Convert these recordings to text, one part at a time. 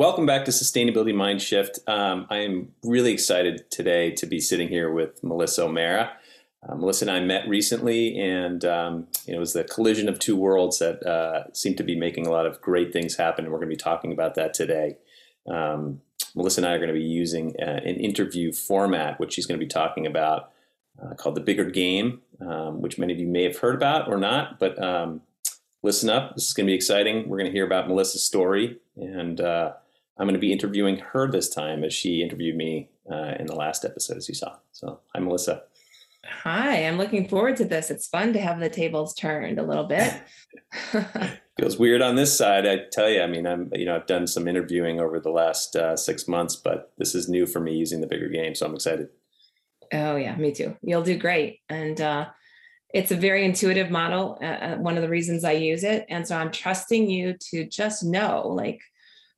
Welcome back to Sustainability Mind Shift. Um, I am really excited today to be sitting here with Melissa O'Mara. Uh, Melissa and I met recently, and um, it was the collision of two worlds that uh, seem to be making a lot of great things happen. And we're going to be talking about that today. Um, Melissa and I are going to be using uh, an interview format, which she's going to be talking about, uh, called the Bigger Game, um, which many of you may have heard about or not. But um, listen up; this is going to be exciting. We're going to hear about Melissa's story and uh, I'm going to be interviewing her this time as she interviewed me uh, in the last episode, as you saw. So, hi, Melissa. Hi, I'm looking forward to this. It's fun to have the tables turned a little bit. Feels weird on this side, I tell you. I mean, I'm you know I've done some interviewing over the last uh, six months, but this is new for me using the bigger game, so I'm excited. Oh yeah, me too. You'll do great, and uh, it's a very intuitive model. Uh, uh one of the reasons I use it, and so I'm trusting you to just know, like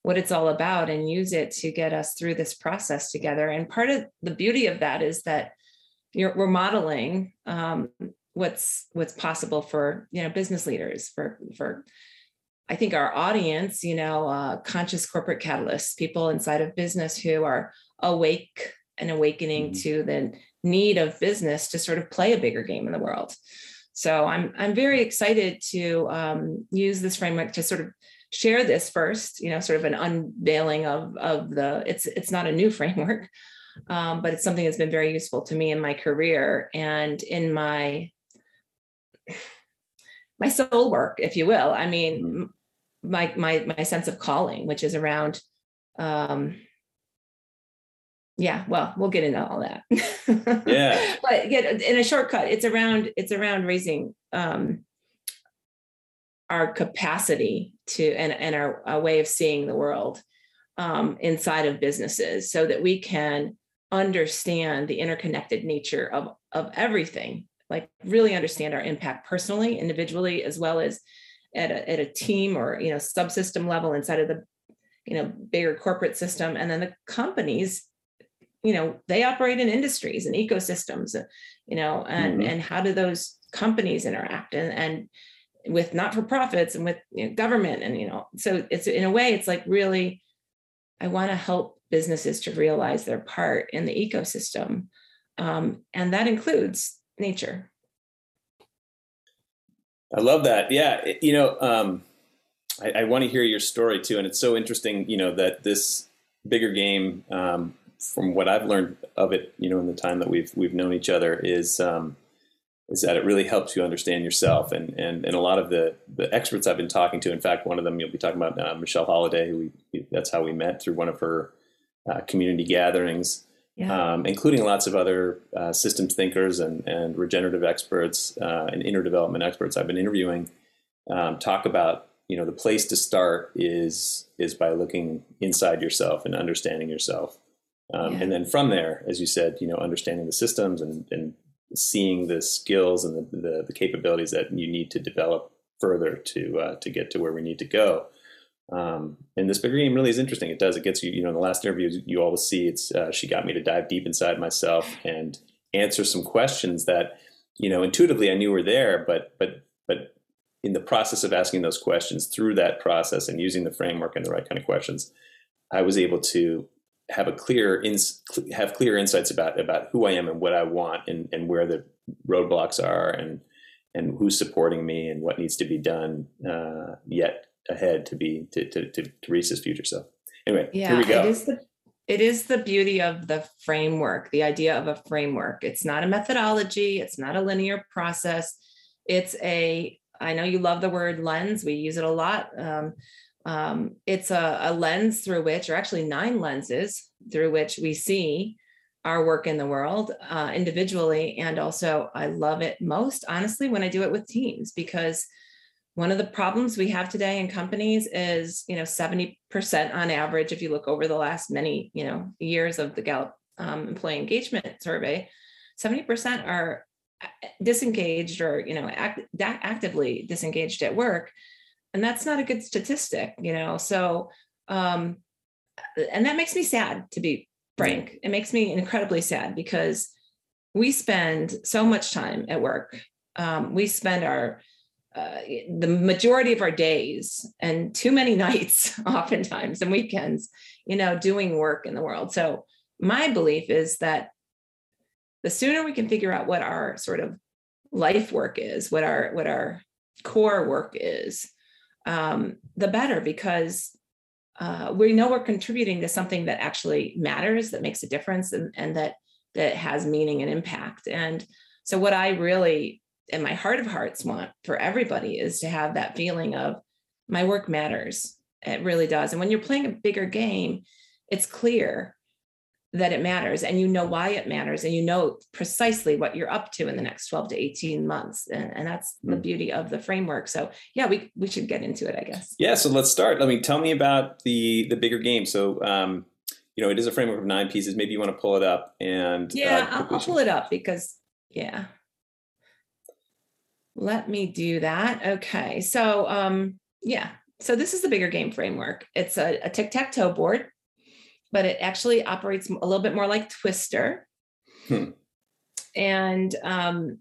what it's all about and use it to get us through this process together. And part of the beauty of that is that we're modeling um, what's what's possible for you know business leaders for for I think our audience, you know, uh, conscious corporate catalysts, people inside of business who are awake and awakening mm-hmm. to the need of business to sort of play a bigger game in the world. So I'm I'm very excited to um, use this framework to sort of share this first, you know, sort of an unveiling of, of the, it's, it's not a new framework, um, but it's something that's been very useful to me in my career and in my, my soul work, if you will. I mean, mm-hmm. my, my, my sense of calling, which is around, um, yeah well we'll get into all that yeah but get in a shortcut it's around it's around raising um our capacity to and, and our, our way of seeing the world um, inside of businesses so that we can understand the interconnected nature of, of everything like really understand our impact personally individually as well as at a, at a team or you know subsystem level inside of the you know bigger corporate system and then the companies you know they operate in industries and ecosystems you know and mm-hmm. and how do those companies interact and and with not-for-profits and with you know, government and you know so it's in a way it's like really i want to help businesses to realize their part in the ecosystem um, and that includes nature. I love that. Yeah you know um, i, I want to hear your story too and it's so interesting you know that this bigger game um, from what i've learned of it you know in the time that we've we've known each other is um, is that it really helps you understand yourself. And, and, and a lot of the, the experts I've been talking to, in fact, one of them you'll be talking about, uh, Michelle Holliday, who we, that's how we met through one of her uh, community gatherings, yeah. um, including lots of other uh, systems thinkers and, and regenerative experts uh, and inner development experts I've been interviewing, um, talk about you know the place to start is is by looking inside yourself and understanding yourself. Um, yeah. And then from there, as you said, you know, understanding the systems and, and seeing the skills and the, the, the, capabilities that you need to develop further to uh, to get to where we need to go. Um, and this bigger game really is interesting. It does. It gets you. You know, in the last interview, you always see it's. Uh, she got me to dive deep inside myself and answer some questions that, you know, intuitively I knew were there, but but but in the process of asking those questions through that process and using the framework and the right kind of questions, I was able to have a clear ins- have clear insights about about who I am and what I want and, and where the roadblocks are and and who's supporting me and what needs to be done uh, yet ahead to be to, to, to, to reach this future. So anyway, yeah, here we go. It is the it is the beauty of the framework, the idea of a framework. It's not a methodology, it's not a linear process. It's a I know you love the word lens. We use it a lot. Um, um, it's a, a, lens through which, or actually nine lenses through which we see our work in the world uh, individually. And also, I love it most, honestly, when I do it with teams, because one of the problems we have today in companies is, you know, 70% on average, if you look over the last many, you know, years of the Gallup um, employee engagement survey, 70% are uh, disengaged or, you know, act, actively disengaged at work and that's not a good statistic you know so um and that makes me sad to be frank. It makes me incredibly sad because we spend so much time at work. Um, we spend our uh, the majority of our days and too many nights oftentimes and weekends you know doing work in the world. So my belief is that the sooner we can figure out what our sort of life work is what our what our core work is um, the better because uh, we know we're contributing to something that actually matters that makes a difference and, and that that has meaning and impact and so what i really in my heart of hearts want for everybody is to have that feeling of my work matters. It really does. And when you're playing a bigger game, it's clear that it matters and you know why it matters and you know precisely what you're up to in the next 12 to 18 months and, and that's the hmm. beauty of the framework so yeah we we should get into it i guess yeah so let's start let me tell me about the the bigger game so um you know it is a framework of nine pieces maybe you want to pull it up and yeah uh, I'll, I'll pull it up because yeah let me do that. Okay. So, um, yeah. So this is the bigger game framework. It's a, a tic-tac-toe board, but it actually operates a little bit more like Twister. Hmm. And um,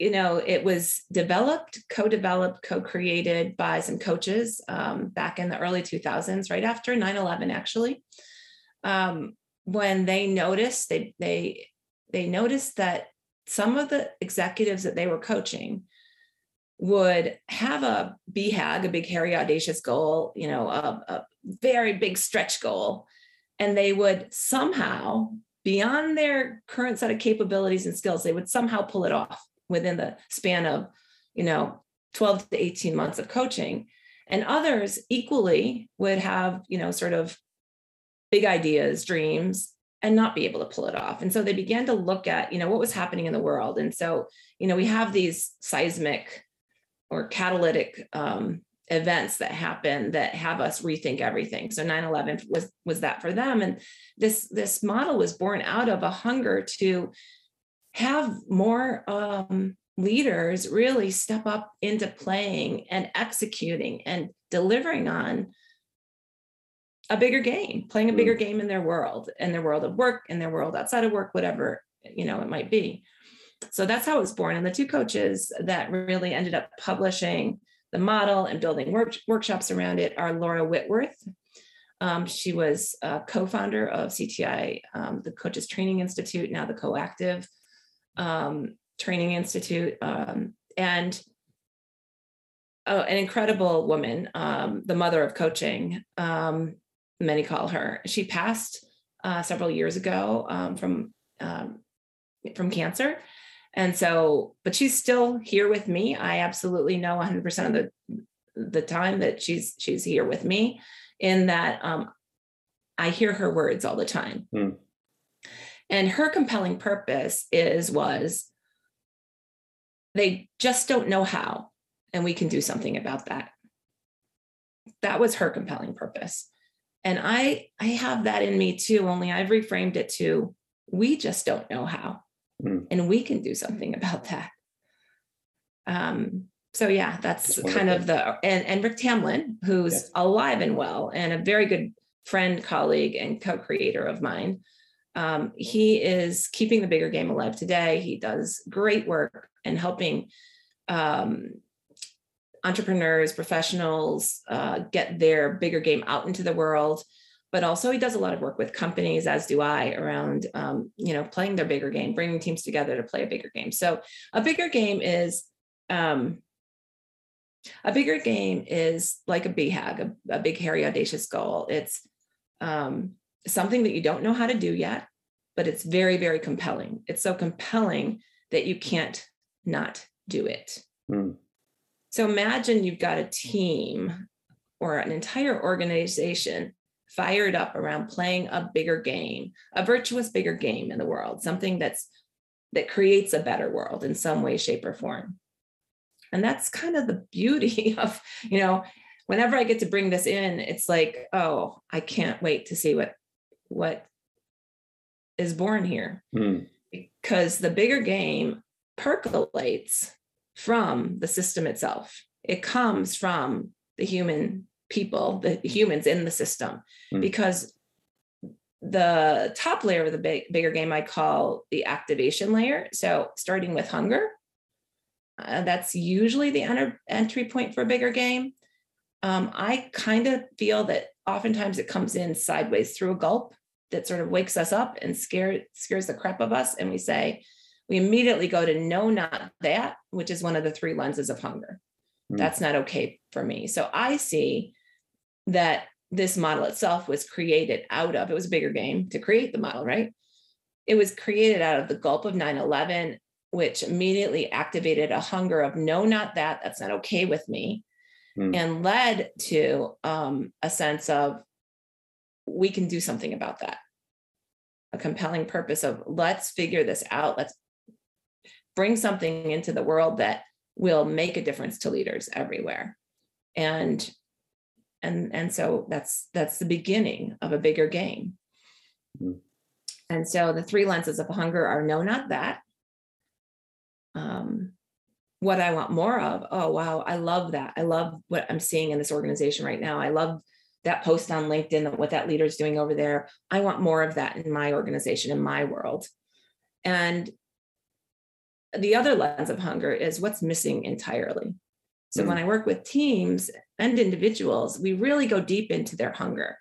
you know, it was developed, co-developed, co-created by some coaches um, back in the early 2000s, right after 9/11, actually. Um, when they noticed, they they they noticed that some of the executives that they were coaching would have a BHAG, a big, hairy, audacious goal, you know, a, a very big stretch goal, and they would somehow, beyond their current set of capabilities and skills, they would somehow pull it off within the span of, you know, 12 to 18 months of coaching. And others equally would have, you know, sort of big ideas, dreams, and not be able to pull it off. And so they began to look at, you know, what was happening in the world. And so, you know, we have these seismic or catalytic um, events that happen that have us rethink everything. So 9/11 was was that for them. And this this model was born out of a hunger to have more um, leaders really step up into playing and executing and delivering on a bigger game, playing a bigger mm. game in their world, in their world of work, in their world outside of work, whatever you know it might be. So that's how it was born. And the two coaches that really ended up publishing the model and building work, workshops around it are Laura Whitworth. Um, she was a co-founder of CTI, um, the Coaches Training Institute, now the Coactive um, Training Institute, um, and oh, an incredible woman, um, the mother of coaching. Um, many call her. She passed uh, several years ago from from cancer, and so, but she's still here with me. I absolutely know 100% of the the time that she's she's here with me. In that, um, I hear her words all the time, mm. and her compelling purpose is was they just don't know how, and we can do something about that. That was her compelling purpose and i i have that in me too only i've reframed it to we just don't know how mm. and we can do something about that um so yeah that's, that's kind of the and, and rick Tamlyn who's yes. alive and well and a very good friend colleague and co-creator of mine um, he is keeping the bigger game alive today he does great work and helping um, entrepreneurs, professionals uh, get their bigger game out into the world. But also, he does a lot of work with companies, as do I, around um, you know playing their bigger game, bringing teams together to play a bigger game. So, a bigger game is um, a bigger game is like a BHAG, a, a big, hairy, audacious goal. It's um, something that you don't know how to do yet, but it's very, very compelling. It's so compelling that you can't not do it. Mm. So imagine you've got a team or an entire organization fired up around playing a bigger game, a virtuous bigger game in the world, something that's that creates a better world in some way, shape, or form. And that's kind of the beauty of, you know, whenever I get to bring this in, it's like, oh, I can't wait to see what what is born here. Mm. Because the bigger game percolates from the system itself. It comes from the human people, the humans in the system, mm. because the top layer of the big, bigger game I call the activation layer. So starting with hunger, uh, that's usually the enter, entry point for a bigger game. Um, I kind of feel that oftentimes it comes in sideways through a gulp that sort of wakes us up and scare, scares the crap of us. And we say, we immediately go to no, not that, which is one of the three lenses of hunger. Mm. That's not okay for me. So I see that this model itself was created out of, it was a bigger game to create the model, right? It was created out of the gulp of 9 11, which immediately activated a hunger of no, not that, that's not okay with me, mm. and led to um, a sense of we can do something about that. A compelling purpose of let's figure this out, let's bring something into the world that will make a difference to leaders everywhere. And and and so that's that's the beginning of a bigger game. Mm. And so the three lenses of hunger are no, not that. Um, what I want more of. Oh, wow. I love that. I love what I'm seeing in this organization right now. I love that post on LinkedIn, what that leader is doing over there. I want more of that in my organization, in my world. And the other lens of hunger is what's missing entirely. So mm. when I work with teams and individuals, we really go deep into their hunger.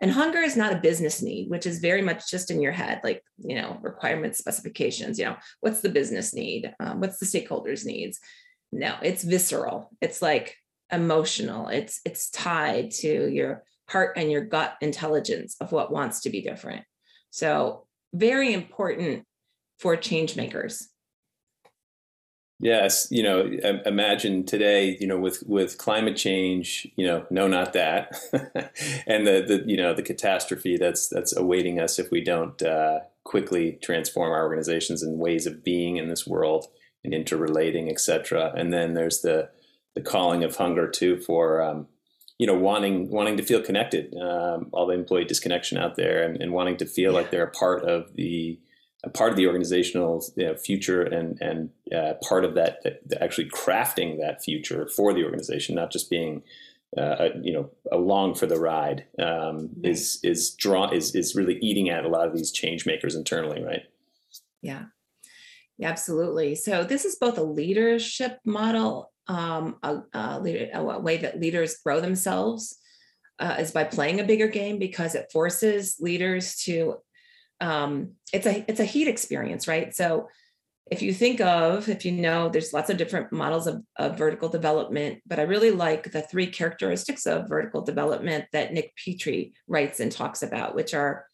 And hunger is not a business need, which is very much just in your head, like, you know, requirements, specifications, you know, what's the business need? Um, what's the stakeholders' needs? No, it's visceral. It's like emotional. It's it's tied to your heart and your gut intelligence of what wants to be different. So very important for change makers Yes, you know, imagine today, you know, with with climate change, you know, no, not that, and the the you know the catastrophe that's that's awaiting us if we don't uh, quickly transform our organizations and ways of being in this world and interrelating, etc. And then there's the the calling of hunger too for um, you know wanting wanting to feel connected, um, all the employee disconnection out there, and, and wanting to feel yeah. like they're a part of the part of the organizational you know, future and and uh, part of that, that, actually crafting that future for the organization, not just being uh, a, you know along for the ride, um, is is draw is is really eating at a lot of these change makers internally, right? Yeah, yeah, absolutely. So this is both a leadership model, um, a, a, leader, a way that leaders grow themselves. Uh, is by playing a bigger game because it forces leaders to um, it's a it's a heat experience, right? So if you think of, if you know, there's lots of different models of, of, vertical development, but I really like the three characteristics of vertical development that Nick Petrie writes and talks about, which are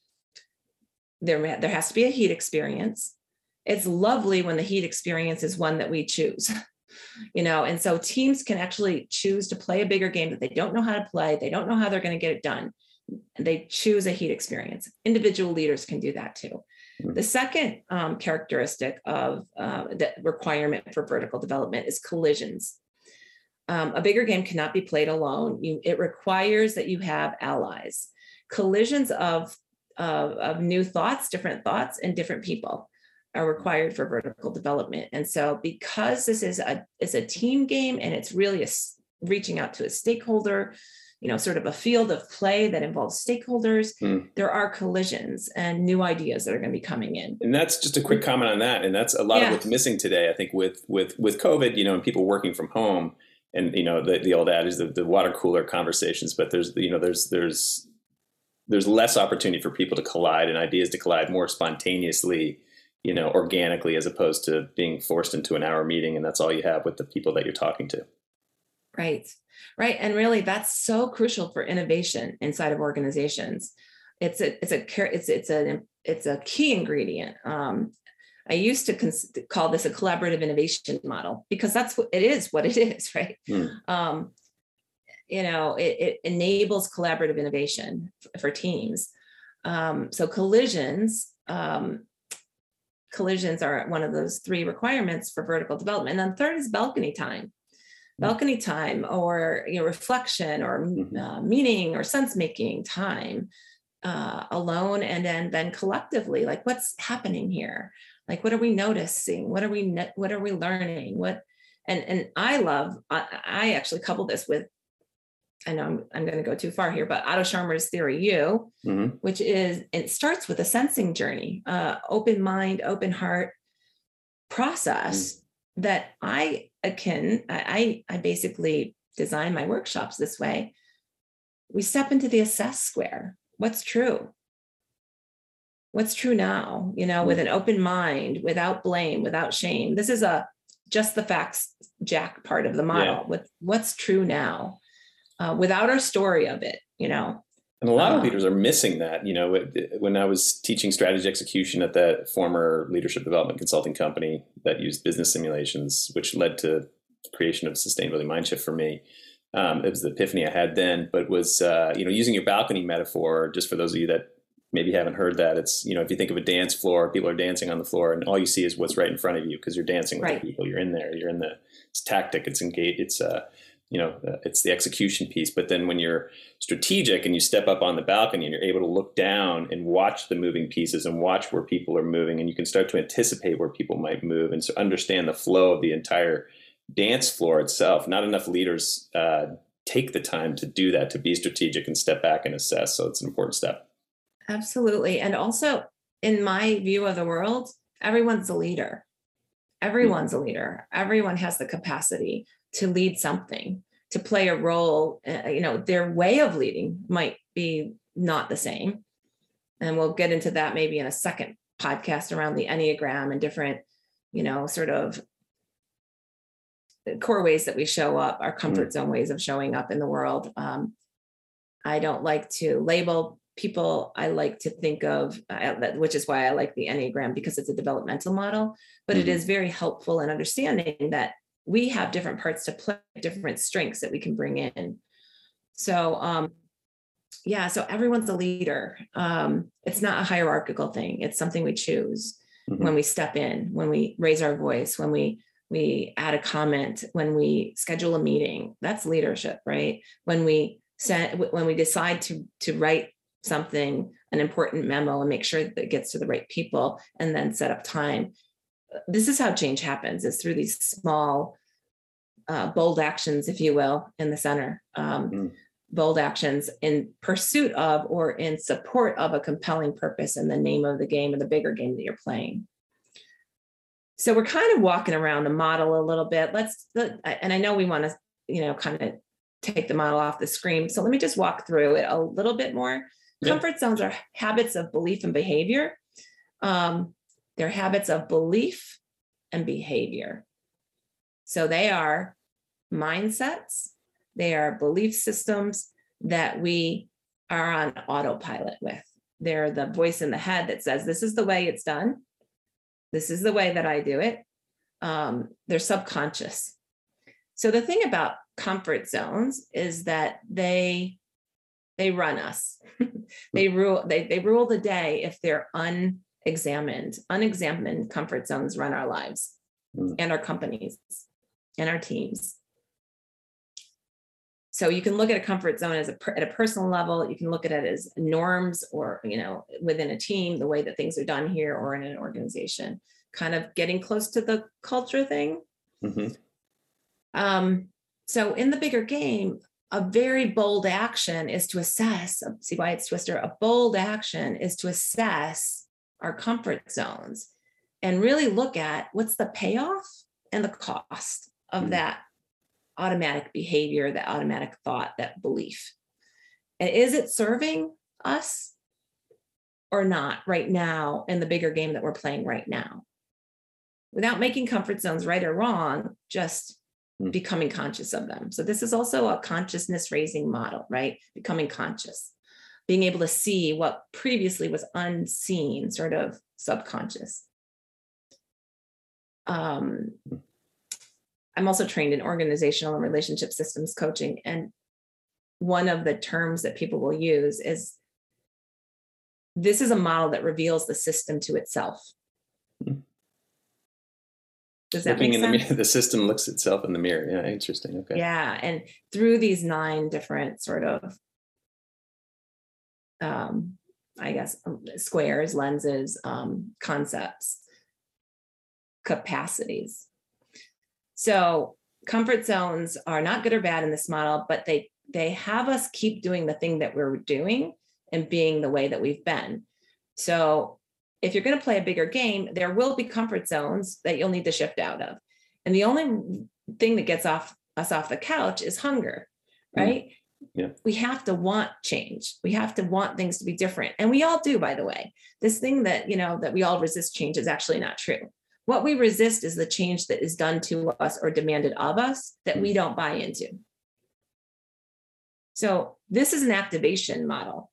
there, there has to be a heat experience. It's lovely when the heat experience is one that we choose, you know, and so teams can actually choose to play a bigger game that they don't know how to play. They don't know how they're going to get it done they choose a heat experience. Individual leaders can do that too. Mm-hmm. The second um, characteristic of uh, the requirement for vertical development is collisions. Um, a bigger game cannot be played alone. You, it requires that you have allies. Collisions of, of, of new thoughts, different thoughts, and different people are required for vertical development. And so, because this is a is a team game and it's really a, reaching out to a stakeholder, you know sort of a field of play that involves stakeholders mm. there are collisions and new ideas that are going to be coming in and that's just a quick comment on that and that's a lot yeah. of what's missing today i think with with with covid you know and people working from home and you know the, the old adage the, the water cooler conversations but there's you know there's there's there's less opportunity for people to collide and ideas to collide more spontaneously you know organically as opposed to being forced into an hour meeting and that's all you have with the people that you're talking to right right and really that's so crucial for innovation inside of organizations it's a it's a it's it's a it's a key ingredient um, I used to cons- call this a collaborative innovation model because that's what it is, what it is, right? Mm. Um, you know, it, it, enables collaborative innovation f- for teams. Um, so collisions, um, collisions are one of those three requirements for vertical development. And then third is balcony time balcony time or you know reflection or mm-hmm. uh, meaning or sense making time uh, alone and then then collectively like what's happening here like what are we noticing what are we ne- what are we learning what and and i love i, I actually couple this with I know I'm, I'm going to go too far here, but Otto Scharmer's theory U, mm-hmm. which is it starts with a sensing journey, uh, open mind, open heart process mm-hmm. that I akin. I I basically design my workshops this way. We step into the assess square. What's true? What's true now? You know, with an open mind, without blame, without shame. This is a just the facts jack part of the model yeah. with what's true now uh, without our story of it you know and a lot of leaders are missing that. You know, when I was teaching strategy execution at that former leadership development consulting company that used business simulations, which led to the creation of sustainability mindshift for me. Um, it was the epiphany I had then, but was uh, you know using your balcony metaphor. Just for those of you that maybe haven't heard that, it's you know if you think of a dance floor, people are dancing on the floor, and all you see is what's right in front of you because you're dancing with right. people. You're in there. You're in the it's tactic. It's engaged. It's uh, you know uh, it's the execution piece. But then when you're strategic and you step up on the balcony and you're able to look down and watch the moving pieces and watch where people are moving and you can start to anticipate where people might move and so understand the flow of the entire dance floor itself not enough leaders uh, take the time to do that to be strategic and step back and assess. So it's an important step. Absolutely. And also in my view of the world everyone's a leader. Everyone's a leader. Everyone has the capacity to lead something to play a role uh, you know their way of leading might be not the same and we'll get into that maybe in a second podcast around the enneagram and different you know sort of core ways that we show up our comfort mm. zone ways of showing up in the world um, i don't like to label people i like to think of uh, which is why i like the enneagram because it's a developmental model but mm-hmm. it is very helpful in understanding that we have different parts to play, different strengths that we can bring in. So, um, yeah, so everyone's a leader. Um, it's not a hierarchical thing. It's something we choose mm-hmm. when we step in, when we raise our voice, when we we add a comment, when we schedule a meeting. That's leadership, right? When we send, when we decide to to write something, an important memo, and make sure that it gets to the right people, and then set up time this is how change happens is through these small uh, bold actions if you will in the center um, mm. bold actions in pursuit of or in support of a compelling purpose in the name of the game or the bigger game that you're playing so we're kind of walking around the model a little bit let's and i know we want to you know kind of take the model off the screen so let me just walk through it a little bit more yeah. comfort zones are habits of belief and behavior um, their habits of belief and behavior. So they are mindsets, they are belief systems that we are on autopilot with. They're the voice in the head that says, This is the way it's done. This is the way that I do it. Um, they're subconscious. So the thing about comfort zones is that they they run us. they rule they they rule the day if they're un examined, unexamined comfort zones run our lives mm. and our companies and our teams. So you can look at a comfort zone as a at a personal level. You can look at it as norms, or you know, within a team, the way that things are done here, or in an organization. Kind of getting close to the culture thing. Mm-hmm. Um, so in the bigger game, a very bold action is to assess. See why it's Twister. A bold action is to assess our comfort zones and really look at what's the payoff and the cost of mm-hmm. that automatic behavior, that automatic thought, that belief. And is it serving us or not right now in the bigger game that we're playing right now? Without making comfort zones right or wrong, just mm-hmm. becoming conscious of them. So, this is also a consciousness raising model, right? Becoming conscious being able to see what previously was unseen, sort of subconscious. Um, I'm also trained in organizational and relationship systems coaching. And one of the terms that people will use is this is a model that reveals the system to itself. Does that Looking make sense? In the, the system looks itself in the mirror. Yeah, interesting. Okay. Yeah. And through these nine different sort of um, I guess, um, squares, lenses, um, concepts, capacities. So comfort zones are not good or bad in this model, but they they have us keep doing the thing that we're doing and being the way that we've been. So if you're going to play a bigger game, there will be comfort zones that you'll need to shift out of. And the only thing that gets off us off the couch is hunger, Mm. Yeah. We have to want change. We have to want things to be different. And we all do, by the way. This thing that, you know, that we all resist change is actually not true. What we resist is the change that is done to us or demanded of us that we don't buy into. So this is an activation model.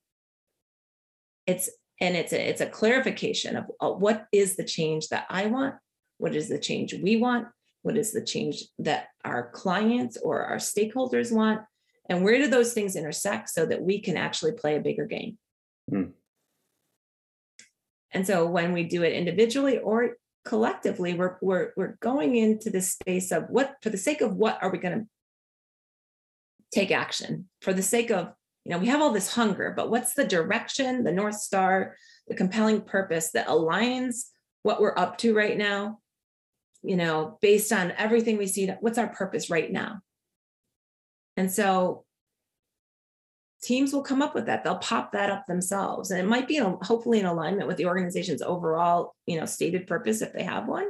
It's and it's a it's a clarification of uh, what is the change that I want, what is the change we want, what is the change that our clients or our stakeholders want, and where do those things intersect so that we can actually play a bigger game. Hmm. And so when we do it individually or collectively, we're we're we're going into this space of what for the sake of what are we going to take action for the sake of you know we have all this hunger but what's the direction the north star the compelling purpose that aligns what we're up to right now you know based on everything we see what's our purpose right now and so teams will come up with that. They'll pop that up themselves. And it might be in, hopefully in alignment with the organization's overall you know stated purpose if they have one.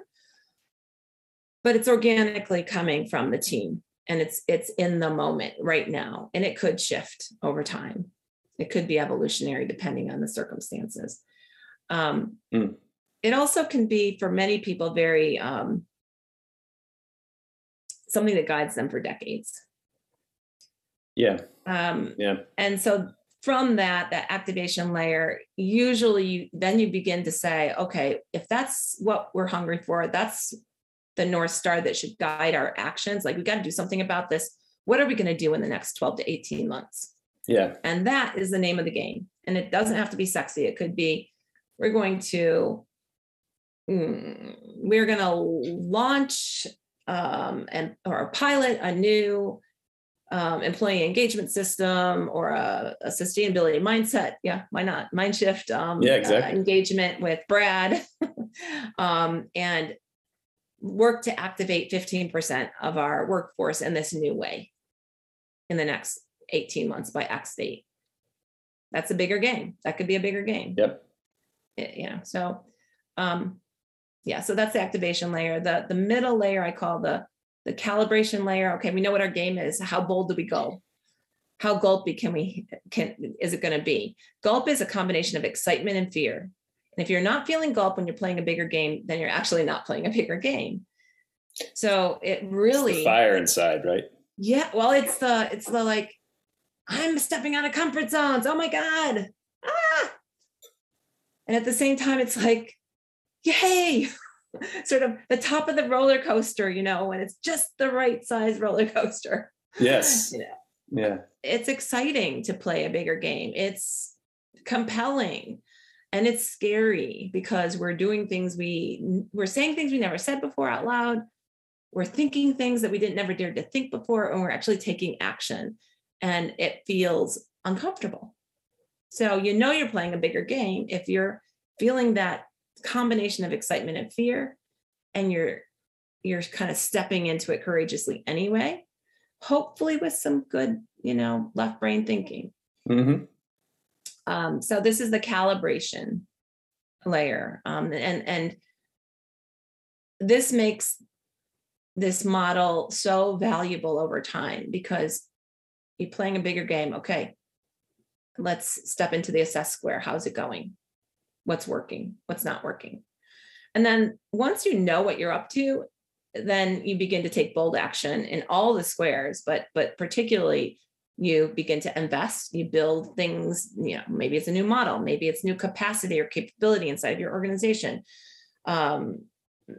But it's organically coming from the team and it's it's in the moment right now and it could shift over time. It could be evolutionary depending on the circumstances. Um, Mm. it also can be for many people very um, something that guides them for decades Yeah. um, Yeah. and so from that that activation layer usually you, then you begin to say okay if that's what we're hungry for that's the north star that should guide our actions like we got to do something about this what are we going to do in the next 12 to 18 months Yeah. and that is the name of the game and it doesn't have to be sexy it could be we're going to mm, we're going to launch um, and or pilot a new um, employee engagement system or a, a sustainability mindset. Yeah, why not? Mind shift um, Yeah, uh, exactly. engagement with Brad um, and work to activate 15% of our workforce in this new way in the next 18 months by X date. That's a bigger game. That could be a bigger game Yep. it- you know so um yeah so that's the activation layer the the middle layer i call the the calibration layer okay we know what our game is how bold do we go how gulpy can we can is it going to be gulp is a combination of excitement and fear and if you're not feeling gulp when you're playing a bigger game then you're actually not playing a bigger game so it really fire inside, right? yeah, well, it's the it's the like I'm stepping out of comfort zones. Oh my god. Ah. And at the same time it's like yay. sort of the top of the roller coaster, you know, when it's just the right size roller coaster. Yes. You know, Yeah. it's exciting to play a bigger game. It's compelling and it's scary because we're doing things we we're saying things we never said before out loud. We're thinking things that we didn't never dared to think before, and we're actually taking action. And it feels uncomfortable. So you know you're playing a bigger game if you're feeling that combination of excitement and fear, and you're you're kind of stepping into it courageously anyway hopefully with some good, you know, left brain thinking. hmm Um, so this is the calibration layer, um, and and this makes this model so valuable over time because you're playing a bigger game. Okay, let's step into the assess square. How's it going? What's working? What's not working? And then once you know what you're up to, then you begin to take bold action in all the squares, but but particularly you begin to invest, you build things, you know, maybe it's a new model, maybe it's new capacity or capability inside of your organization. Um,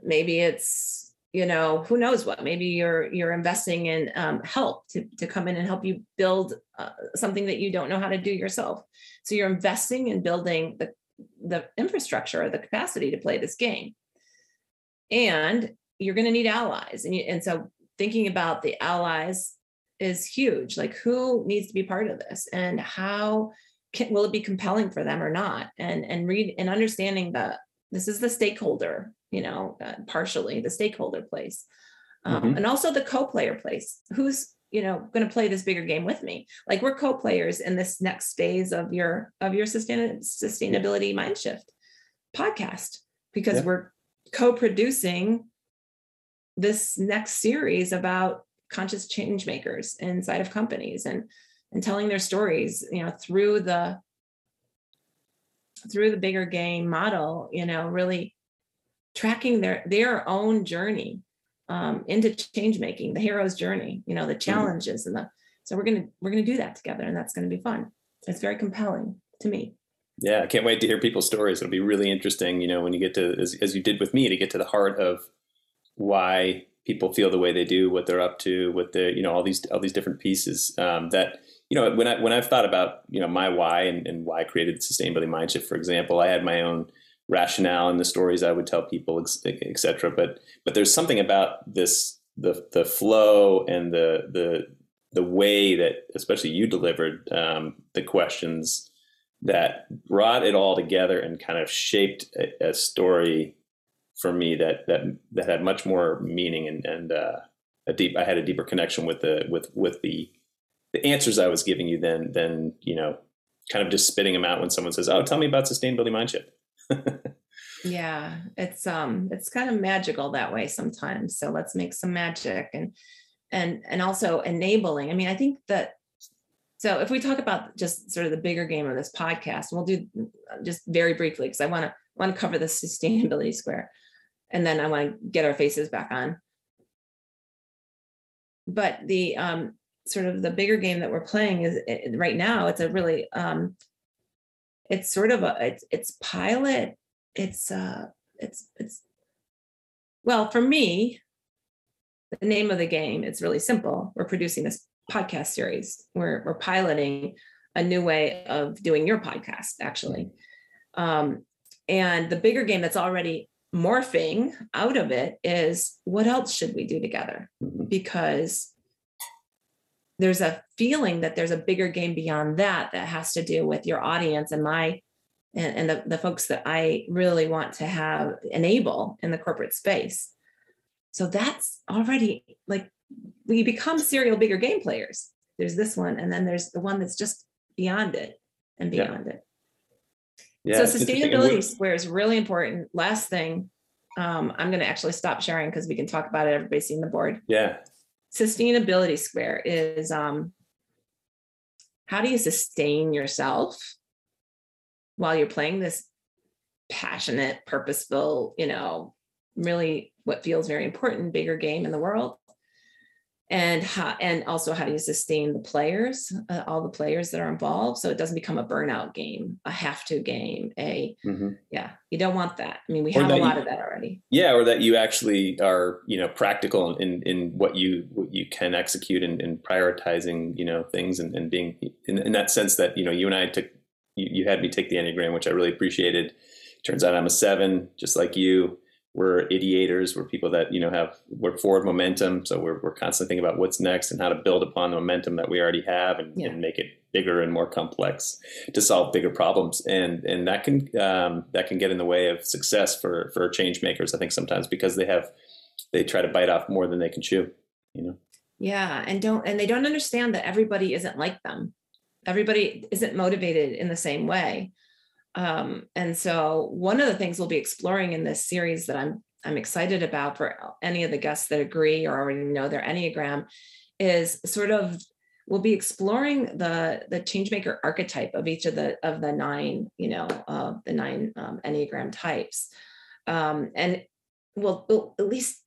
maybe it's, you know, who knows what, maybe you're you're investing in um, help to, to come in and help you build uh, something that you don't know how to do yourself. So you're investing in building the the infrastructure or the capacity to play this game. And you're going to need allies. And, you, and so thinking about the allies is huge. Like who needs to be part of this and how can, will it be compelling for them or not? And, and read and understanding that this is the stakeholder, you know, uh, partially the stakeholder place. Um, Mhm. and also the co-player place. Who's, you know, going to play this bigger game with me? Like we're co-players in this next phase of your, of your sustain, sustainability mind shift podcast because Yeah. we're co-producing this next series about conscious change makers inside of companies and and telling their stories you know through the through the bigger game model you know really tracking their their own journey um, into change making the hero's journey you know the mm-hmm. challenges mm-hmm. and the so we're gonna we're gonna do that together and that's gonna be fun it's very compelling to me yeah i can't wait to hear people's stories it'll be really interesting you know when you get to as, as you did with me to get to the heart of why people feel the way they do, what they're up to, what the you know all these all these different pieces um, that you know when I when I've thought about you know my why and, and why I created the sustainability mindshift, for example, I had my own rationale and the stories I would tell people, etc. But but there's something about this the the flow and the the the way that especially you delivered um, the questions that brought it all together and kind of shaped a, a story for me that that that had much more meaning and and uh, a deep. I had a deeper connection with the with with the the answers I was giving you than than you know kind of just spitting them out when someone says, "Oh, tell me about sustainability mindshift." yeah, it's um it's kind of magical that way sometimes. So let's make some magic and and and also enabling. I mean, I think that so if we talk about just sort of the bigger game of this podcast, we'll do just very briefly because I want to want to cover the sustainability square and then I want to get our faces back on. But the um, sort of the bigger game that we're playing is it, right now. It's a really um, it's sort of a it's it's pilot. It's uh it's it's well for me. The name of the game it's really simple. We're producing this podcast series. We're we're piloting a new way of doing your podcast actually. Um, and the bigger game that's already morphing out of it is what else should we do together? Mm-hmm. Because there's a feeling that there's a bigger game beyond that that has to do with your audience and my and, and the, the folks that I really want to have enable in the corporate space. So that's already like we become serial bigger game players. There's this one, and then there's the one that's just beyond it and beyond yeah. it. Yeah, so sustainability square is really important. Last thing, um, I'm going to actually stop sharing because we can talk about it. Everybody's seen the board. Yeah. Sustainability square is um, how do you sustain yourself while you're playing this passionate, purposeful, you know, really what feels very important, bigger game in the world? And how and also how do you sustain the players uh, all the players that are involved? So it doesn't become a burnout game a have to game a mm-hmm. yeah you don't want that. I mean we or have a lot you, of that already. Yeah or that you actually are you know practical in in what you what you can execute and, and prioritizing you know things and, and being in, in, that sense that you know you and i took you, you had me take the enneagram which i really appreciated. Turns out i'm a seven just like you we're ideators. We're people that you know have we're forward momentum. So we're we're constantly thinking about what's next and how to build upon the momentum that we already have and, yeah. and make it bigger and more complex to solve bigger problems. And and that can um, that can get in the way of success for for change makers. I think sometimes because they have they try to bite off more than they can chew. You know. Yeah, and don't and they don't understand that everybody isn't like them. Everybody isn't motivated in the same way. Um, and so one of the things we'll be exploring in this series that I'm I'm excited about for any of the guests that agree or already know their Enneagram is sort of we'll be exploring the the changemaker archetype of each of the of the nine, you know, uh, the nine um, Enneagram types. Um, and we'll, we'll at least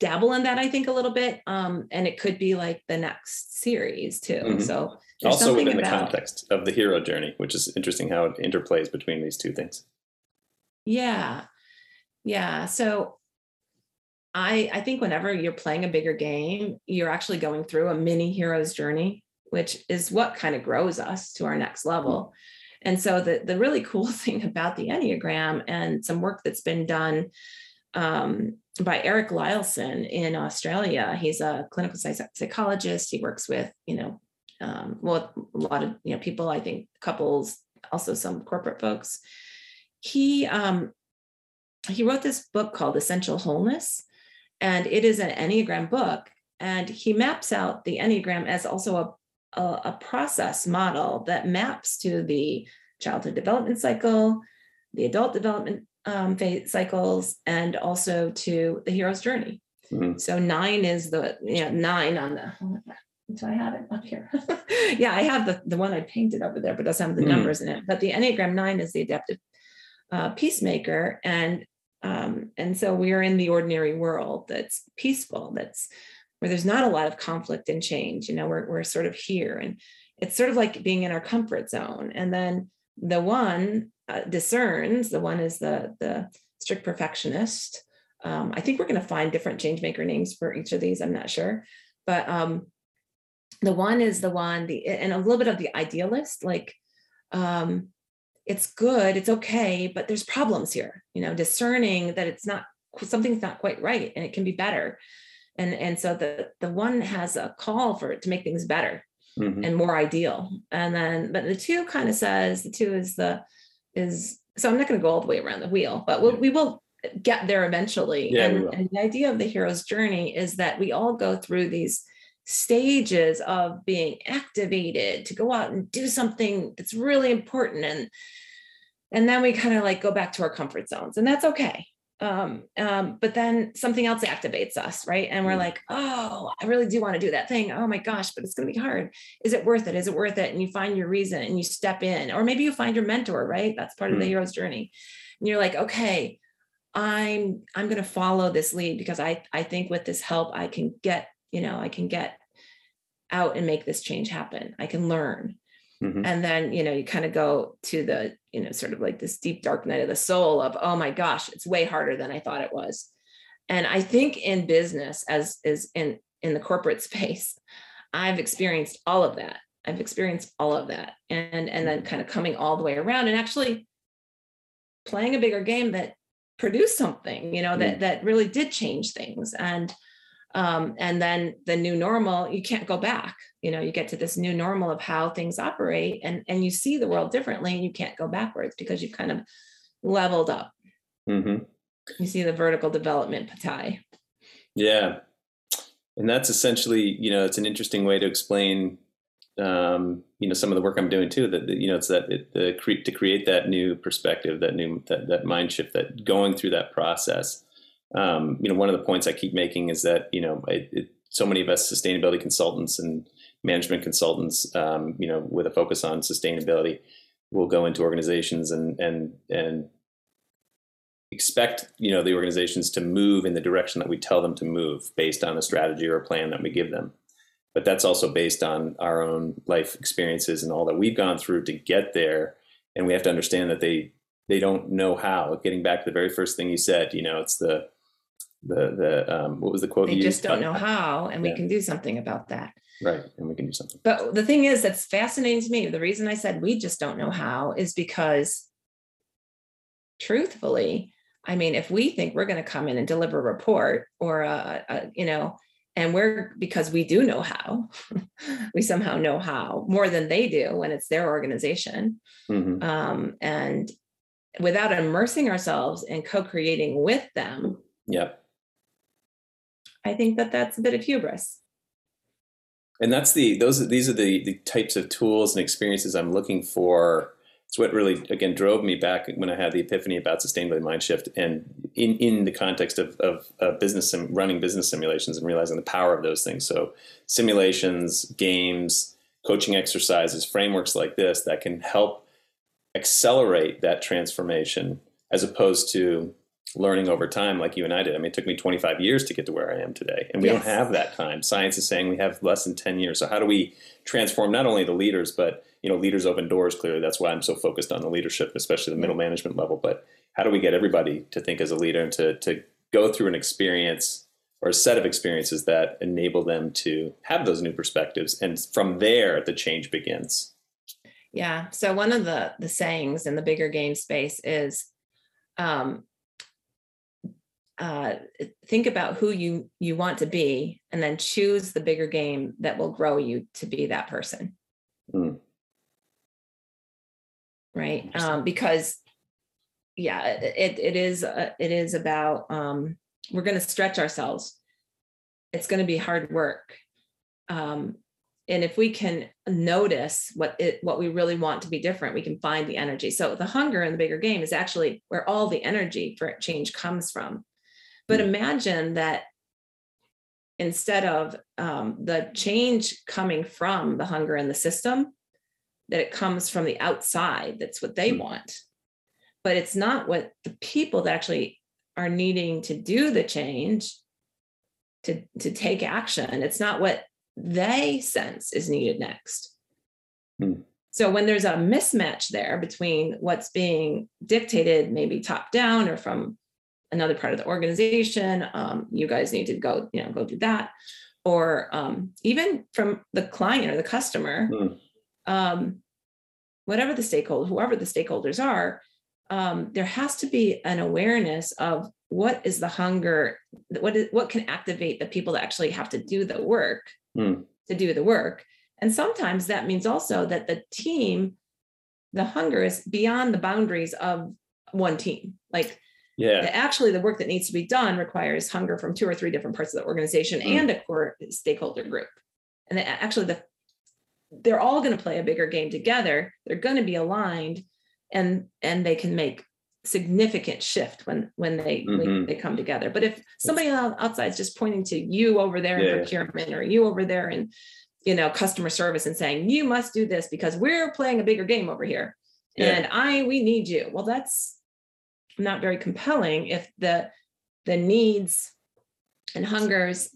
dabble in that, I think, a little bit. Um, and it could be like the next series too. Mm-hmm. So also within about, the context of the hero journey, which is interesting how it interplays between these two things. Yeah. Yeah. So I I think whenever you're playing a bigger game, you're actually going through a mini hero's journey, which is what kind of grows us to our next level. Mm-hmm. And so the the really cool thing about the Enneagram and some work that's been done um, by Eric Lyleson in Australia. He's a clinical psychologist. He works with, you know, um, well, a lot of you know people. I think couples, also some corporate folks. He um, he wrote this book called Essential Wholeness, and it is an Enneagram book. And he maps out the Enneagram as also a, a, a process model that maps to the childhood development cycle, the adult development um, phase cycles, and also to the hero's journey. Mm-hmm. So nine is the yeah nine on the. So I have it up here. yeah, I have the the one I painted over there, but doesn't have the mm-hmm. numbers in it. But the Enneagram nine is the adaptive uh, peacemaker, and um, and so we are in the ordinary world that's peaceful, that's where there's not a lot of conflict and change. You know, we're we're sort of here, and it's sort of like being in our comfort zone. And then the one uh, discerns. The one is the the strict perfectionist. Um, I think we're going to find different change maker names for each of these. I'm not sure, but um, the one is the one the and a little bit of the idealist, like um, it's good, it's okay, but there's problems here. You know, discerning that it's not something's not quite right and it can be better. And and so the the one has a call for it to make things better mm-hmm. and more ideal. And then but the two kind of says the two is the is so I'm not going to go all the way around the wheel, but we'll, we will get there eventually. Yeah, and, and the idea of the hero's journey is that we all go through these stages of being activated to go out and do something that's really important. And and then we kind of like go back to our comfort zones and that's okay um, um, but then something else activates us right? And we're mm. like oh i really do want to do that thing. Oh my gosh but it's going to be hard. Is it worth it? Is it worth it? And you find your reason and you step in. Or maybe you find your mentor right? That's part of the mm. hero's journey. And you're like okay i'm i'm going to follow this lead because i i think with this help i can get you know i can get out and make this change happen. I can learn Mm-hmm. And then, you know, you kind of go to the, you know, sort of like this deep dark night of the soul of, oh my gosh, it's way harder than I thought it was. And I think in business, as is in in the corporate space, I've experienced all of that. I've experienced all of that. And and then kind of coming all the way around and actually playing a bigger game that produced something, you know, that mm-hmm. that really did change things. And um, and then the new normal you can't go back. You know you get to this new normal of how things operate and and you see the world differently and you can't go backwards because you've kind of leveled up. Mm-hmm. you see the vertical development patai yeah. And that's essentially you know it's an interesting way to explain um, you know some of the work i'm doing too that you know it's that it, the to create that new perspective that new that, that mind shift that going through that process um, you know, one of the points I keep making is that you know, it, it, so many of us sustainability consultants and management consultants, um, you know, with a focus on sustainability, will go into organizations and and and expect you know the organizations to move in the direction that we tell them to move based on a strategy or a plan that we give them. But that's also based on our own life experiences and all that we've gone through to get there. And we have to understand that they they don't know how. Getting back to the very first thing you said you know it's the the the um, what was the quote? They just don't know how, and yeah. we can do something about that. Right, and we can do something. But the thing is, that's fascinating to me. The reason I said we just don't know how is because, truthfully, I mean, if we think we're going to come in and deliver a report or a, a you know, and we're because we do know how, we somehow know how more than they do when it's their organization, mm-hmm. um, and without immersing ourselves and co-creating with them. Yep I think that that's a bit of hubris. And that's the those these are the the types of tools and experiences I'm looking for. It's what really again drove me back when I had the epiphany about sustainability mindshift, and in in the context of of, of business and running business simulations and realizing the power of those things. So simulations, games, coaching exercises, frameworks like this that can help accelerate that transformation as opposed to learning over time like you and I did. I mean, it took me 25 years to get to where I am today, and we yes. don't have that time. Science is saying we have less than 10 years. So how do we transform not only the leaders, but you know, leaders open doors. Clearly, that's why I'm so focused on the leadership, especially the middle management level. But how do we get everybody to think as a leader and to to go through an experience or a set of experiences that enable them to have those new perspectives, and from there, the change begins. Yeah. So one of the the sayings in the bigger game space is um, uh, think about who you you want to be and then choose the bigger game that will grow you to be that person. Mm. right? Um, because yeah it, it is uh, it is about um, we're going to stretch ourselves. It's going to be hard work. Um, and if we can notice what it what we really want to be different we can find the energy. So the hunger in the bigger game is actually where all the energy for change comes from but mm. imagine that instead of um, the change coming from the hunger in the system, that it comes from the outside. That's what they want. But it's not what the people that actually are needing to do the change to, to take action. It's not what they sense is needed next. Hmm. So when there's a mismatch there between what's being dictated, maybe top down or from another part of the organization, um, you guys need to go, you know, go do that, or um, even from the client or the customer, mm. um, whatever the stakeholder, whoever the stakeholders are, um, there has to be an awareness of what is the hunger, what is what can activate the people that actually have to do the work mm. to do the work and sometimes that means also that the team, the hunger is beyond the boundaries of one team. Like, yeah, actually, the work that needs to be done requires hunger from two or three different parts of the organization mm. and a core stakeholder group. And actually, the they're all going to play a bigger game together. They're going to be aligned, and and they can make significant shift when when they mm-hmm. when they come together. But if somebody outside is just pointing to you over there yeah. in procurement or you over there in you know customer service and saying you must do this because we're playing a bigger game over here yeah. and i we need you well that's not very compelling if the the needs and hungers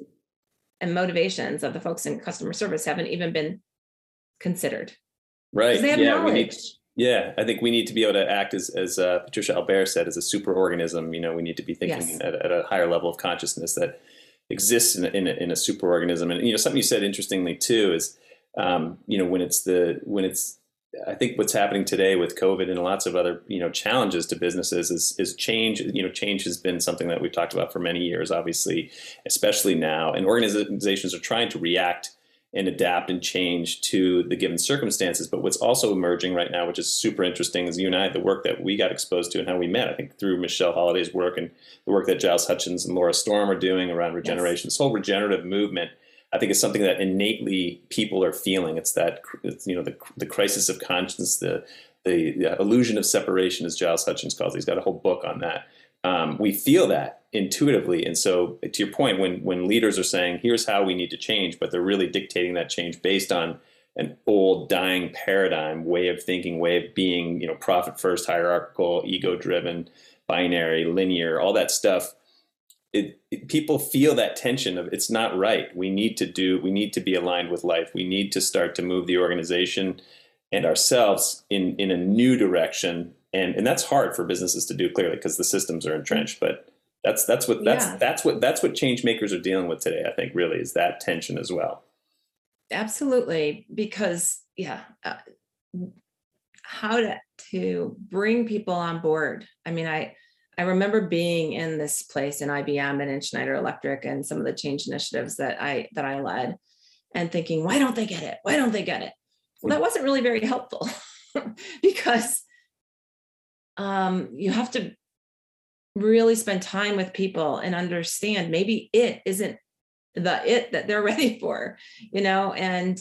and motivations of the folks in customer service haven't even been considered right yeah we need yeah i think we need to be able to act as as uh, patricia Albere said as a super organism you know we need to be thinking yes. at, at a higher level of consciousness that exists in a, in a, in a superorganism. And you know, something you said interestingly too is, um, you know, when it's the when it's I think what's happening today with COVID and lots of other you know challenges to businesses is is change. You know, change has been something that we've talked about for many years, obviously, especially now. And organizations are trying to react and adapt and change to the given circumstances. But what's also emerging right now, which is super interesting, is you and I, the work that we got exposed to and how we met, I think through Michelle Holliday's work and the work that Giles Hutchins and Laura Storm are doing around regeneration. Yes. This whole regenerative movement, I think is something that innately people are feeling. It's that, it's, you know, the, the crisis of conscience, the, the, the illusion of separation, as Giles Hutchins calls it. He's got a whole book on that. Um, we feel that intuitively. And so, to your point, when when leaders are saying, "Here's how we need to change," but they're really dictating that change based on an old, dying paradigm, way of thinking, way of being, you know, profit first, hierarchical, ego driven, binary, linear, all that stuff. It, it, people feel that tension of it's not right. We need to do. We need to be aligned with life. We need to start to move the organization and ourselves in in a new direction. And and that's hard for businesses to do clearly because the systems are entrenched. But that's that's what that's yeah. that's what that's what change makers are dealing with today. I think really is that tension as well. Absolutely, because yeah, uh, how to to bring people on board. I mean, I I remember being in this place in IBM and in Schneider Electric and some of the change initiatives that I that I led, and thinking, why don't they get it? Why don't they get it? Well, that wasn't really very helpful because um, you have to really spend time with people and understand maybe it isn't the it that they're ready for, you know? And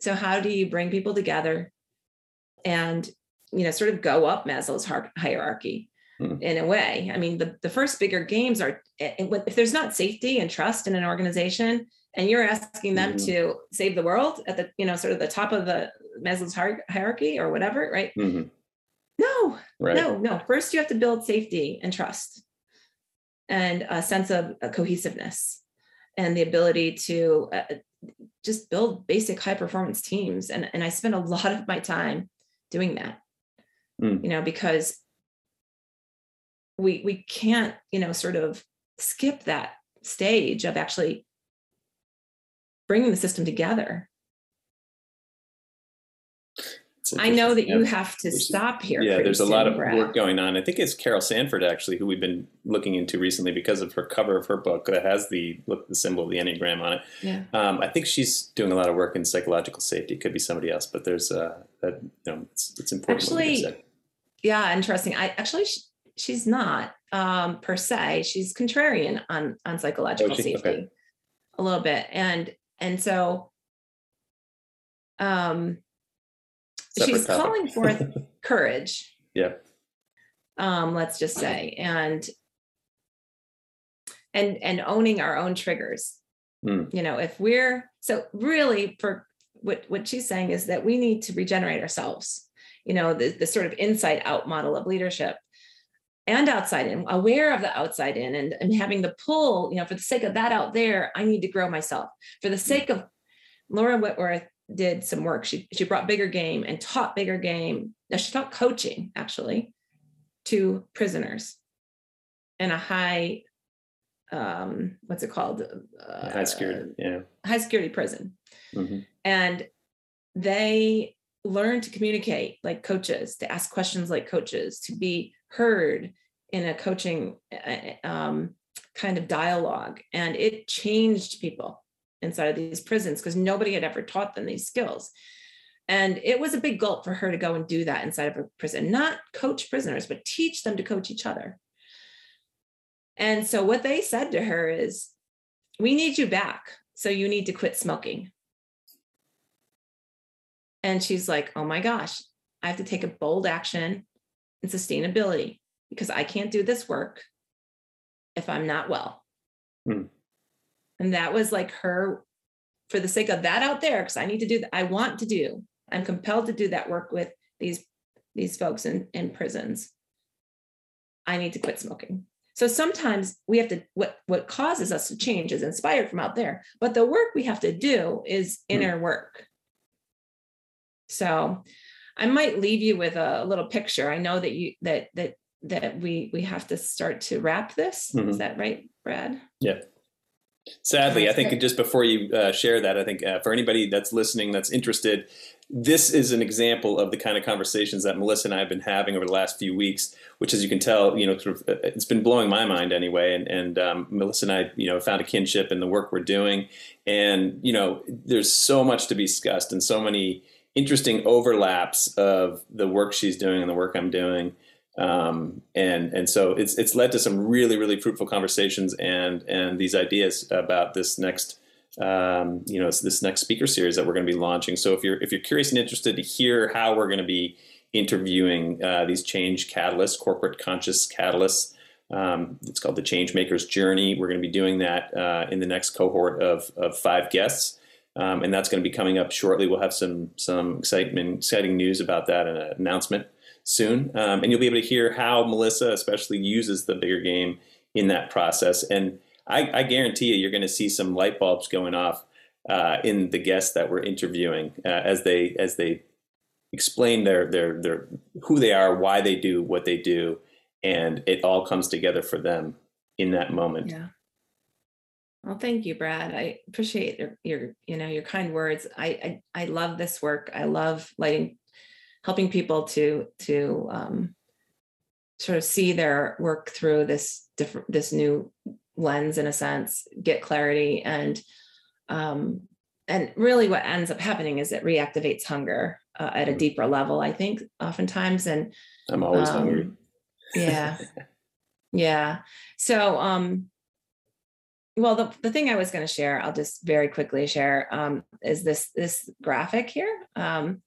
so, how do you bring people together and, you know, sort of go up Maslow's hierarchy? Hmm. in a way. I mean, the, the first bigger games are if there's not safety and trust in an organization, and you're asking them mm-hmm. to save the world at the you know sort of the top of the Maslow's hierarchy or whatever, right? Mm-hmm. No, right. no, no. First, you have to build safety and trust and a sense of cohesiveness and the ability to uh, just build basic high performance teams. And, and I spend a lot of my time doing that, mm. you know, because we, we can't, you know, sort of skip that stage of actually bringing the system together I know that you have to stop here. Yeah, there's a lot of Brad. work going on. I think it's Carol Sanford actually, who we've been looking into recently because of her cover of her book that has the look the symbol of the enneagram on it. Yeah, um, I think she's doing a lot of work in psychological safety. It could be somebody else, but there's uh, that you know it's, it's important. Actually, yeah, interesting. I actually she's not um, per se. She's contrarian on on psychological oh, she, safety okay. a little bit, and and so um she's topic. calling forth courage. Yeah. Um, let's just say, and and and owning our own triggers. Mm. You know, if we're so really for what what she's saying is that we need to regenerate ourselves. You know, the, the sort of inside out model of leadership and outside in, aware of the outside in and, and having the pull, you know, for the sake of that out there, I need to grow myself. For the sake of Laura Whitworth did some work. She she brought bigger game and taught bigger game. Now she taught coaching actually to prisoners in a high um what's it called uh, high security yeah high security prison mm-hmm. and they learn to communicate like coaches to ask questions like coaches to be heard in a coaching uh, um, kind of dialogue and it changed people inside of these prisons because nobody had ever taught them these skills. And it was a big gulp for her to go and do that inside of a prison not coach prisoners but teach them to coach each other. And so what they said to her is we need you back so you need to quit smoking. And she's like oh my gosh i have to take a bold action and sustainability because I can't do this work if I'm not well. Hmm. And that was like her, for the sake of that out there, because I need to do that. I want to do, I'm compelled to do that work with these, these folks in, in prisons. I need to quit smoking. So sometimes we have to, what, what causes us to change is inspired from out there, but the work we have to do is hmm. inner work. So I might leave you with a little picture. I know that you that that that we we have to start to wrap this. Mm-hmm. Is that right, Brad? Yeah. Sadly, I think just before you uh, share that, I think uh, for anybody that's listening that's interested, this is an example of the kind of conversations that Melissa and I have been having over the last few weeks. Which, as you can tell, you know, sort of, uh, it's been blowing my mind anyway. And, and um, Melissa and I, you know, found a kinship in the work we're doing, and you know, there's so much to be discussed and so many interesting overlaps of the work she's doing and the work I'm doing. Um, and and so it's it's led to some really really fruitful conversations and and these ideas about this next um, you know this next speaker series that we're going to be launching. So if you're if you're curious and interested to hear how we're going to be interviewing uh, these change catalysts, corporate conscious catalysts. Um, it's called the Change Makers Journey. We're going to be doing that uh, in the next cohort of, of five guests um, and that's going to be coming up shortly. We'll have some some excitement, exciting news about that and an announcement soon, um, and you'll be able to hear how Melissa, especially, uses the bigger game in that process. And I, I guarantee you, you're going to see some light bulbs going off uh, in the guests that we're interviewing uh, as they as they explain their their their who they are, why they do what they do, and it all comes together for them in that moment. Yeah. Well, thank you, Brad. I appreciate your, your you know, your kind words. I, I, I love this work. I love lighting, helping people to, to um, sort of see their work through this different, this new lens in a sense, get clarity and, um, and really what ends up happening is it reactivates hunger uh, at a mm. deeper level, I think oftentimes. And I'm always um, hungry. Yeah. yeah. So, um, well the, the thing i was going to share i'll just very quickly share um, is this this graphic here um,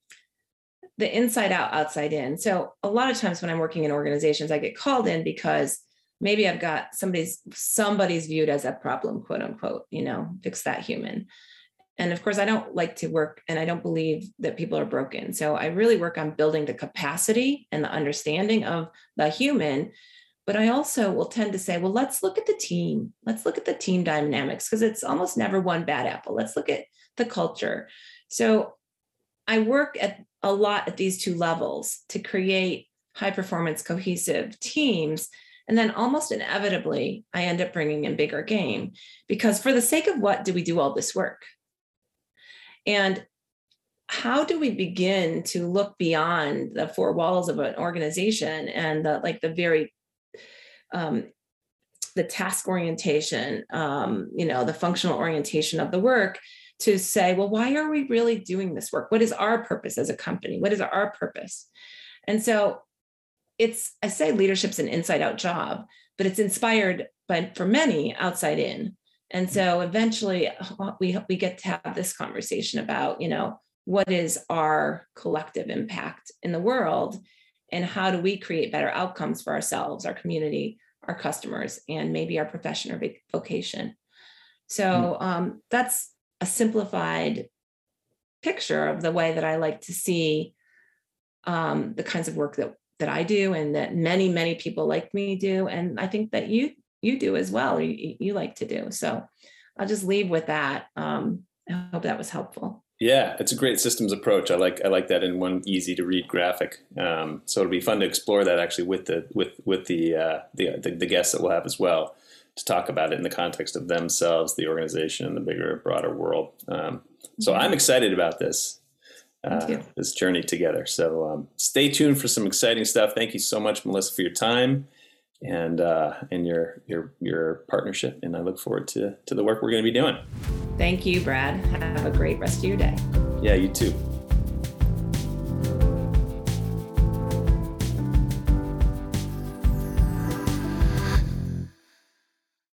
the inside out outside in. So a lot of times when i'm working in organizations i get called in because maybe i've got somebody's somebody's viewed as a problem quote unquote you know fix that human. And of course i don't like to work and i don't believe that people are broken. So i really work on building the capacity and the understanding of the human but I also will tend to say, well, let's look at the team. Let's look at the team dynamics because it's almost never one bad apple. Let's look at the culture. So I work at a lot at these two levels to create high performance cohesive teams and then almost inevitably i end up bringing in bigger game because for the sake of what do we do all this work and how do we begin to look beyond the four walls of an organization and the like the very um, the task orientation, um, you know, the functional orientation of the work to say, well, why are we really doing this work? What is our purpose as a company? What is our purpose? And so it's, I say leadership's an inside out job, but it's inspired by, for many, outside in. And so eventually uh, we, we get to have this conversation about, you know, what is our collective impact in the world? And how do we create better outcomes for ourselves our community our customers and maybe our profession or vocation So um, that's a simplified picture of the way that I like to see um, the kinds of work that that I do and that many many people like me do, and I think that you you do as well. You, you like to do so. I'll just leave with that. Um, I hope that was helpful. Yeah, it's a great systems approach. I like I like that in one easy to read graphic. Um, so it'll be fun to explore that actually with the with with the, uh, the, the the guests that we'll have as well to talk about it in the context of themselves, the organization, and the bigger, broader world. Um, so I'm excited about this uh, this journey together. So um, stay tuned for some exciting stuff. Thank you so much, Melissa, for your time and uh, and your your your partnership. And I look forward to to the work we're going to be doing. Thank you, Brad. Have a great rest of your day. Yeah, you too.